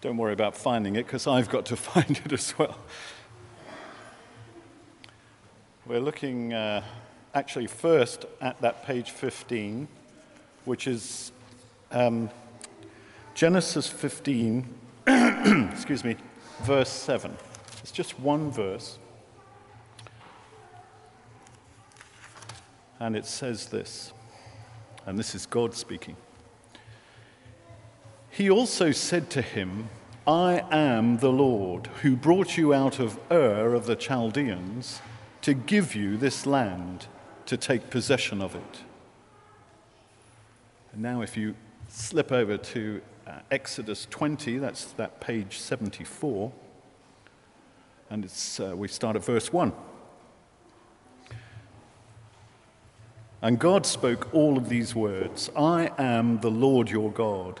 Don't worry about finding it because I've got to find it as well. We're looking uh, actually first at that page 15, which is um, Genesis 15, excuse me, verse 7. It's just one verse. And it says this, and this is God speaking. He also said to him, I am the Lord who brought you out of Ur of the Chaldeans to give you this land to take possession of it. And now, if you slip over to uh, Exodus 20, that's that page 74, and it's, uh, we start at verse 1. And God spoke all of these words I am the Lord your God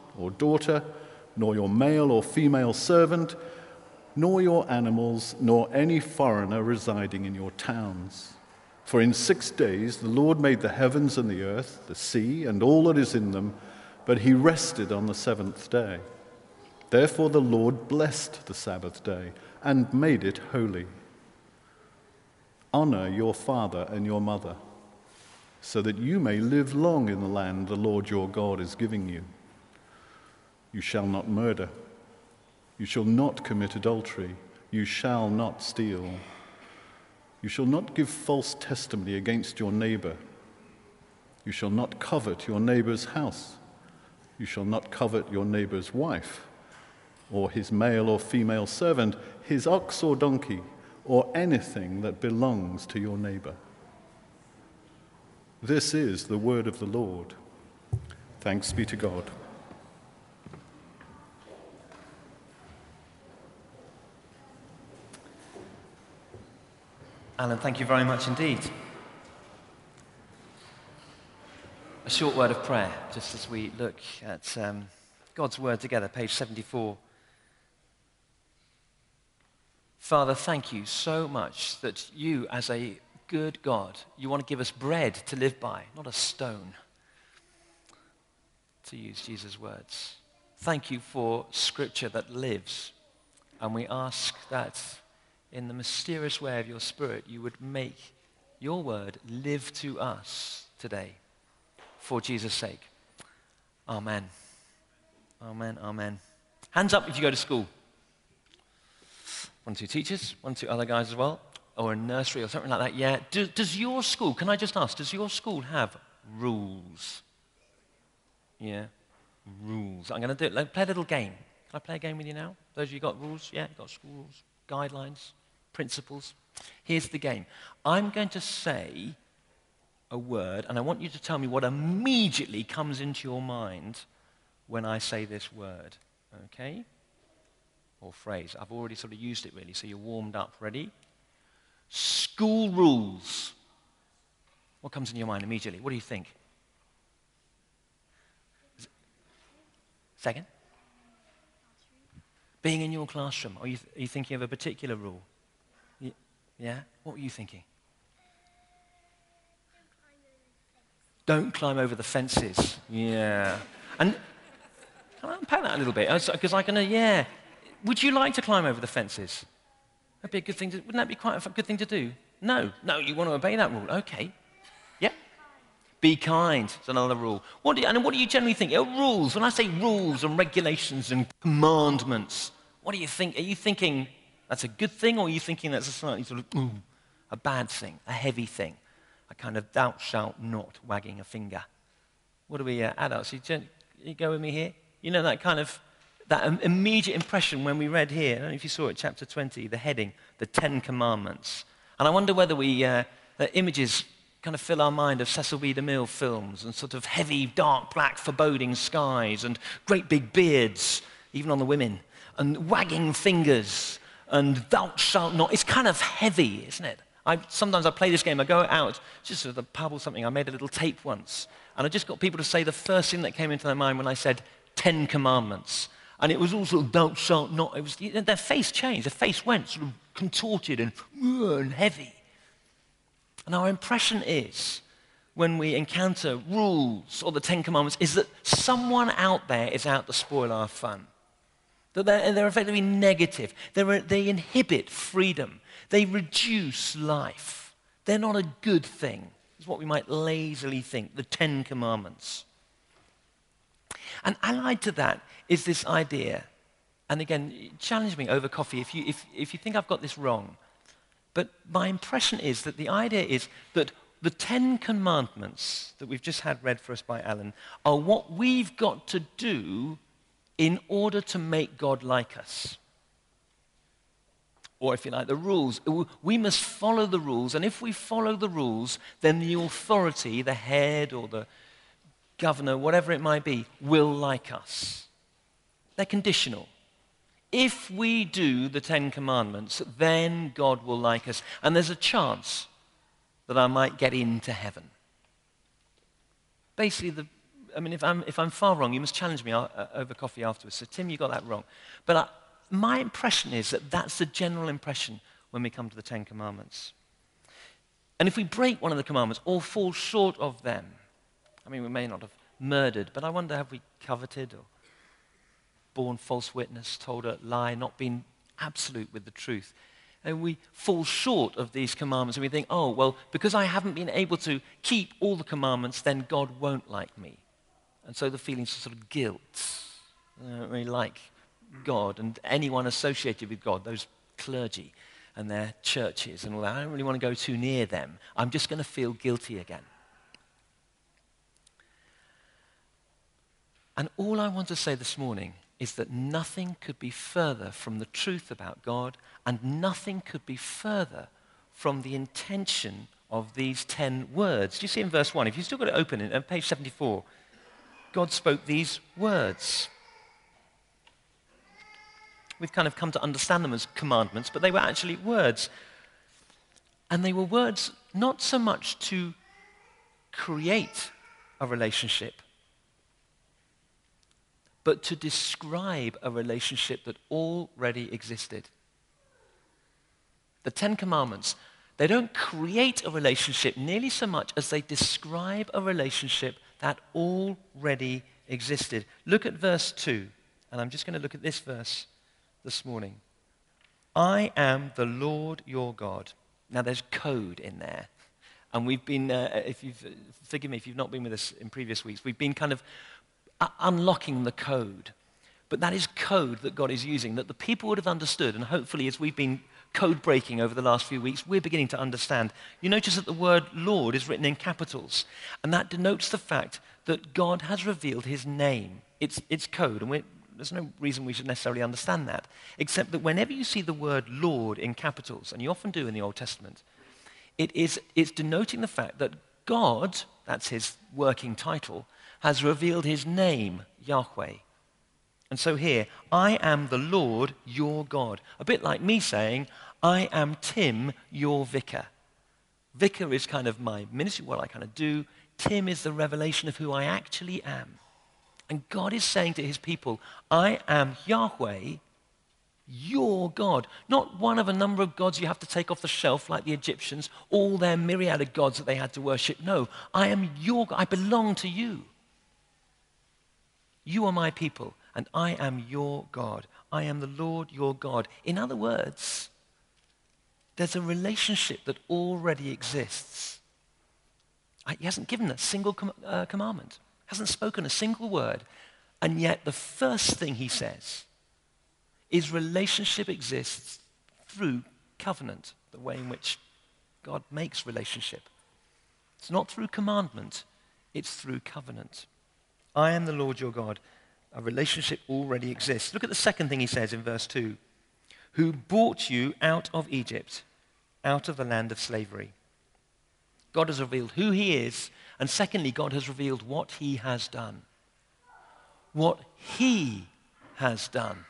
or daughter, nor your male or female servant, nor your animals, nor any foreigner residing in your towns. For in six days the Lord made the heavens and the earth, the sea, and all that is in them, but he rested on the seventh day. Therefore the Lord blessed the Sabbath day and made it holy. Honor your father and your mother, so that you may live long in the land the Lord your God is giving you. You shall not murder. You shall not commit adultery. You shall not steal. You shall not give false testimony against your neighbor. You shall not covet your neighbor's house. You shall not covet your neighbor's wife, or his male or female servant, his ox or donkey, or anything that belongs to your neighbor. This is the word of the Lord. Thanks be to God. Alan, thank you very much indeed. A short word of prayer, just as we look at um, God's word together, page 74. Father, thank you so much that you, as a good God, you want to give us bread to live by, not a stone, to use Jesus' words. Thank you for scripture that lives. And we ask that in the mysterious way of your Spirit, you would make your word live to us today for Jesus' sake. Amen. Amen. Amen. Hands up if you go to school. One, two teachers, one, two other guys as well, or a nursery or something like that. Yeah. Do, does your school, can I just ask, does your school have rules? Yeah. Rules. I'm going to do it. Play a little game. Can I play a game with you now? Those of you got rules? Yeah, got school rules, guidelines principles. Here's the game I'm going to say a word, and I want you to tell me what immediately comes into your mind when I say this word. Okay? Or phrase. I've already sort of used it really, so you're warmed up. Ready? School rules. What comes in your mind immediately? What do you think? Second? Being in your classroom. Are you, th- are you thinking of a particular rule? Yeah? What were you thinking? Don't climb over the fences. Yeah. And can I unpack that a little bit? Because I can, yeah. Would you like to climb over the fences? That'd be a good thing to, wouldn't that be quite a good thing to do? No. No, you want to obey that rule. Okay. Yeah. Be kind It's another rule. What do you, and what do you generally think? Oh, rules. When I say rules and regulations and commandments, What do you think? Are you thinking that's a good thing, or are you thinking that's a slightly sort of a bad thing, a heavy thing, a kind of thou shalt not wagging a finger? What are we uh, adults? You, you go with me here? You know that kind of that immediate impression when we read here. I don't know if you saw it, chapter 20, the heading, the Ten Commandments. And I wonder whether we, uh, the images kind of fill our mind of Cecil B. DeMille films and sort of heavy, dark, black, foreboding skies and great big beards, even on the women, and wagging fingers and thou shalt not. It's kind of heavy, isn't it? I, sometimes I play this game, I go out just with a pub or something. I made a little tape once, and I just got people to say the first thing that came into their mind when I said Ten Commandments. And it was all sort of thou shalt not. It was, their face changed. Their face went sort of contorted and, uh, and heavy. And our impression is, when we encounter rules or the Ten Commandments, is that someone out there is out to spoil our fun. That they're, they're effectively negative. They're, they inhibit freedom. They reduce life. They're not a good thing, is what we might lazily think, the Ten Commandments. And allied to that is this idea, and again, challenge me over coffee if you, if, if you think I've got this wrong. But my impression is that the idea is that the Ten Commandments that we've just had read for us by Alan are what we've got to do in order to make God like us. Or, if you like, the rules. We must follow the rules, and if we follow the rules, then the authority, the head or the governor, whatever it might be, will like us. They're conditional. If we do the Ten Commandments, then God will like us. And there's a chance that I might get into heaven. Basically, the, I mean, if I'm, if I'm far wrong, you must challenge me uh, uh, over coffee afterwards. So, Tim, you got that wrong. But I, my impression is that that's the general impression when we come to the Ten Commandments. And if we break one of the commandments or fall short of them, I mean, we may not have murdered, but I wonder have we coveted or borne false witness, told a lie, not been absolute with the truth. And we fall short of these commandments and we think, oh, well, because I haven't been able to keep all the commandments, then God won't like me. And so the feelings of sort of guilt. Uh, I don't really like God and anyone associated with God, those clergy and their churches and all that. I don't really want to go too near them. I'm just going to feel guilty again. And all I want to say this morning is that nothing could be further from the truth about God, and nothing could be further from the intention of these ten words. Do you see in verse 1? If you've still got it open on uh, page 74, God spoke these words. We've kind of come to understand them as commandments, but they were actually words. And they were words not so much to create a relationship, but to describe a relationship that already existed. The Ten Commandments, they don't create a relationship nearly so much as they describe a relationship that already existed. Look at verse 2, and I'm just going to look at this verse this morning. I am the Lord your God. Now, there's code in there. And we've been, uh, if you've, forgive me if you've not been with us in previous weeks, we've been kind of unlocking the code. But that is code that God is using that the people would have understood. And hopefully, as we've been code breaking over the last few weeks, we're beginning to understand. You notice that the word Lord is written in capitals. And that denotes the fact that God has revealed his name. It's, it's code. And there's no reason we should necessarily understand that. Except that whenever you see the word Lord in capitals, and you often do in the Old Testament, it is, it's denoting the fact that God, that's his working title, has revealed his name, Yahweh. And so here, I am the Lord your God. A bit like me saying, I am Tim, your vicar. Vicar is kind of my ministry, what I kind of do. Tim is the revelation of who I actually am. And God is saying to his people, I am Yahweh, your God. Not one of a number of gods you have to take off the shelf like the Egyptians, all their myriad of gods that they had to worship. No, I am your God. I belong to you. You are my people, and I am your God. I am the Lord your God. In other words, there's a relationship that already exists. He hasn't given a single com- uh, commandment, hasn't spoken a single word, and yet the first thing he says is relationship exists through covenant, the way in which God makes relationship. It's not through commandment, it's through covenant. I am the Lord your God. A relationship already exists. Look at the second thing he says in verse 2 Who brought you out of Egypt, out of the land of slavery. God has revealed who he is, and secondly, God has revealed what he has done. What he has done.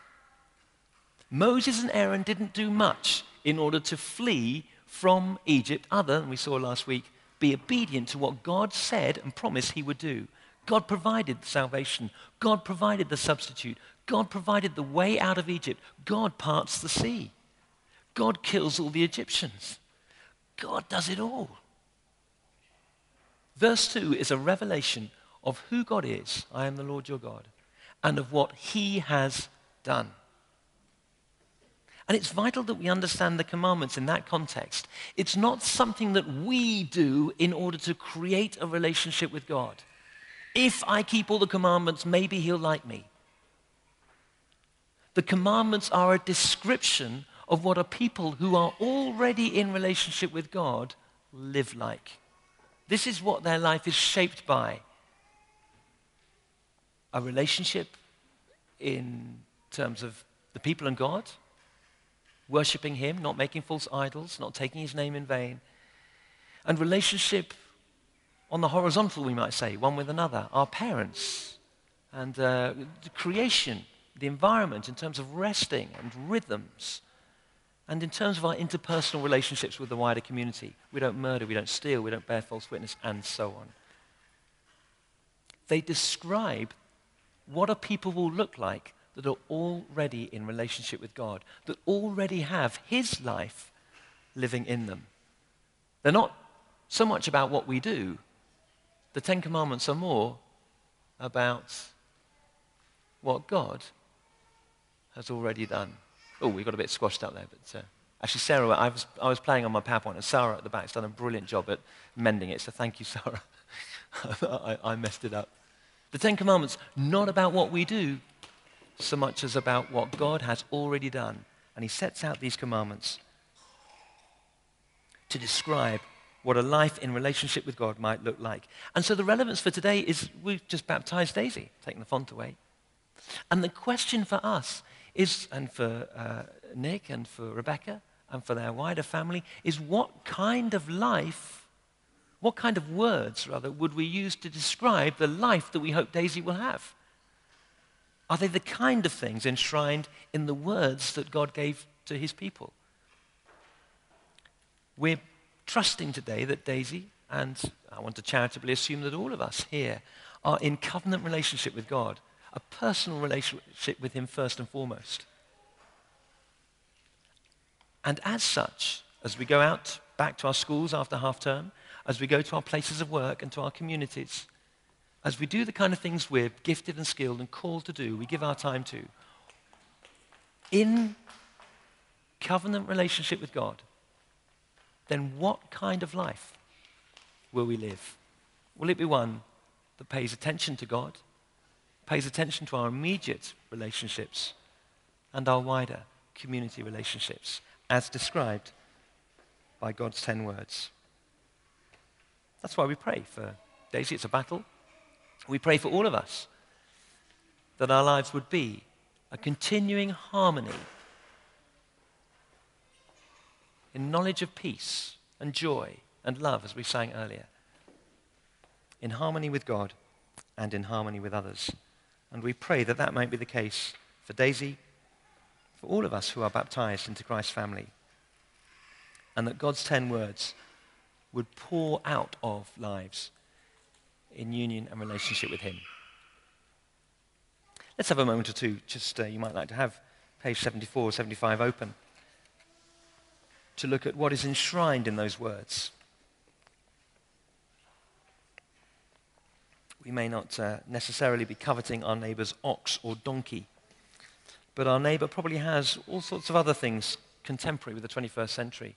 Moses and Aaron didn't do much in order to flee from Egypt, other than we saw last week, be obedient to what God said and promised he would do. God provided salvation. God provided the substitute. God provided the way out of Egypt. God parts the sea. God kills all the Egyptians. God does it all. Verse 2 is a revelation of who God is, I am the Lord your God, and of what he has done. And it's vital that we understand the commandments in that context. It's not something that we do in order to create a relationship with God. If I keep all the commandments, maybe he'll like me. The commandments are a description of what a people who are already in relationship with God live like. This is what their life is shaped by a relationship in terms of the people and God, worshipping Him, not making false idols, not taking His name in vain. And relationship on the horizontal, we might say, one with another, our parents, and uh, the creation, the environment in terms of resting and rhythms, and in terms of our interpersonal relationships with the wider community. We don't murder, we don't steal, we don't bear false witness, and so on. They describe what a people will look like that are already in relationship with God, that already have His life living in them. They're not so much about what we do, the Ten Commandments are more about what God has already done. Oh, we got a bit squashed up there, but uh, actually, Sarah, I was, I was playing on my PowerPoint, and Sarah at the back has done a brilliant job at mending it, so thank you, Sarah. I, I messed it up. The Ten Commandments, not about what we do, so much as about what God has already done. And he sets out these commandments to describe what a life in relationship with God might look like. And so the relevance for today is we've just baptized Daisy, taking the font away. And the question for us is, and for uh, Nick and for Rebecca and for their wider family, is what kind of life, what kind of words, rather, would we use to describe the life that we hope Daisy will have? Are they the kind of things enshrined in the words that God gave to his people? We're trusting today that Daisy, and I want to charitably assume that all of us here, are in covenant relationship with God, a personal relationship with him first and foremost. And as such, as we go out back to our schools after half term, as we go to our places of work and to our communities, as we do the kind of things we're gifted and skilled and called to do, we give our time to, in covenant relationship with God, then what kind of life will we live? Will it be one that pays attention to God, pays attention to our immediate relationships, and our wider community relationships, as described by God's ten words? That's why we pray for Daisy. It's a battle. We pray for all of us that our lives would be a continuing harmony in knowledge of peace and joy and love, as we sang earlier, in harmony with God and in harmony with others. And we pray that that might be the case for Daisy, for all of us who are baptized into Christ's family, and that God's ten words would pour out of lives in union and relationship with Him. Let's have a moment or two. Just uh, you might like to have page 74, or 75 open to look at what is enshrined in those words. We may not uh, necessarily be coveting our neighbour's ox or donkey, but our neighbour probably has all sorts of other things contemporary with the 21st century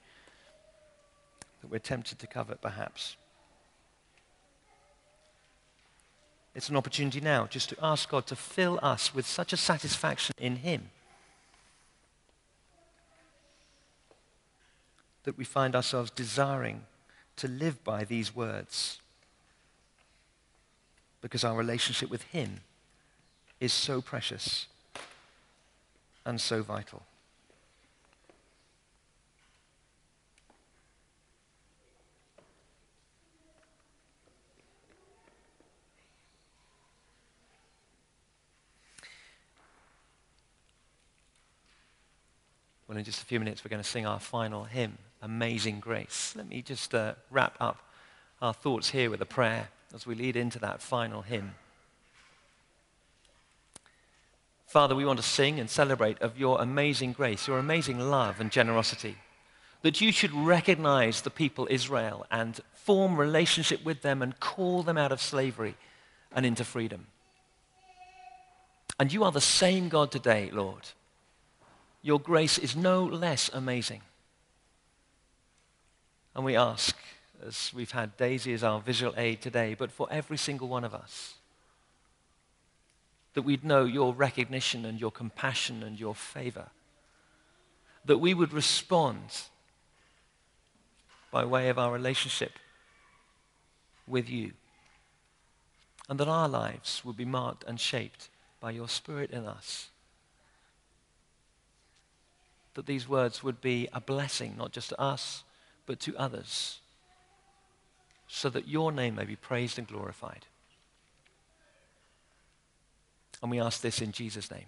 that we're tempted to covet, perhaps. It's an opportunity now just to ask God to fill us with such a satisfaction in Him that we find ourselves desiring to live by these words because our relationship with Him is so precious and so vital. Well, in just a few minutes, we're going to sing our final hymn, Amazing Grace. Let me just uh, wrap up our thoughts here with a prayer as we lead into that final hymn. Father, we want to sing and celebrate of your amazing grace, your amazing love and generosity. That you should recognize the people Israel and form relationship with them and call them out of slavery and into freedom. And you are the same God today, Lord. Your grace is no less amazing. And we ask as we've had Daisy as our visual aid today, but for every single one of us. That we'd know your recognition and your compassion and your favor. That we would respond by way of our relationship with you. And that our lives would be marked and shaped by your Spirit in us. That these words would be a blessing, not just to us, but to others so that your name may be praised and glorified. And we ask this in Jesus' name.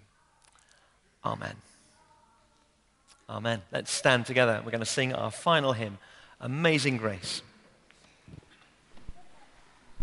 Amen. Amen. Let's stand together. We're going to sing our final hymn, Amazing Grace.